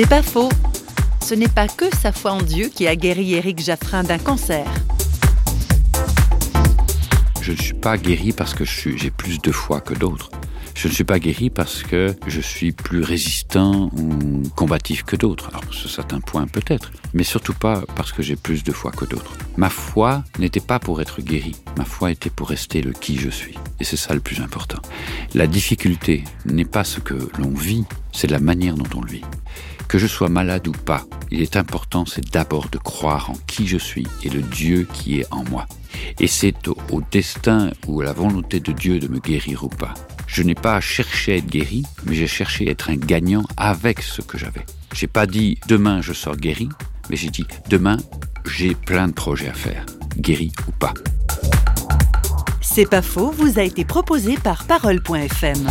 C'est pas faux. Ce n'est pas que sa foi en Dieu qui a guéri Éric Jaffrin d'un cancer. Je ne suis pas guéri parce que j'ai plus de foi que d'autres. Je ne suis pas guéri parce que je suis plus résistant ou combatif que d'autres. Alors, sur certains points peut-être, mais surtout pas parce que j'ai plus de foi que d'autres. Ma foi n'était pas pour être guéri. Ma foi était pour rester le qui je suis. Et c'est ça le plus important. La difficulté n'est pas ce que l'on vit, c'est la manière dont on le vit. Que je sois malade ou pas, il est important, c'est d'abord de croire en qui je suis et le Dieu qui est en moi. Et c'est au, destin ou à la volonté de Dieu de me guérir ou pas. Je n'ai pas cherché à être guéri, mais j'ai cherché à être un gagnant avec ce que j'avais. J'ai pas dit demain je sors guéri, mais j'ai dit demain j'ai plein de projets à faire, guéri ou pas. C'est pas faux, vous a été proposé par parole.fm.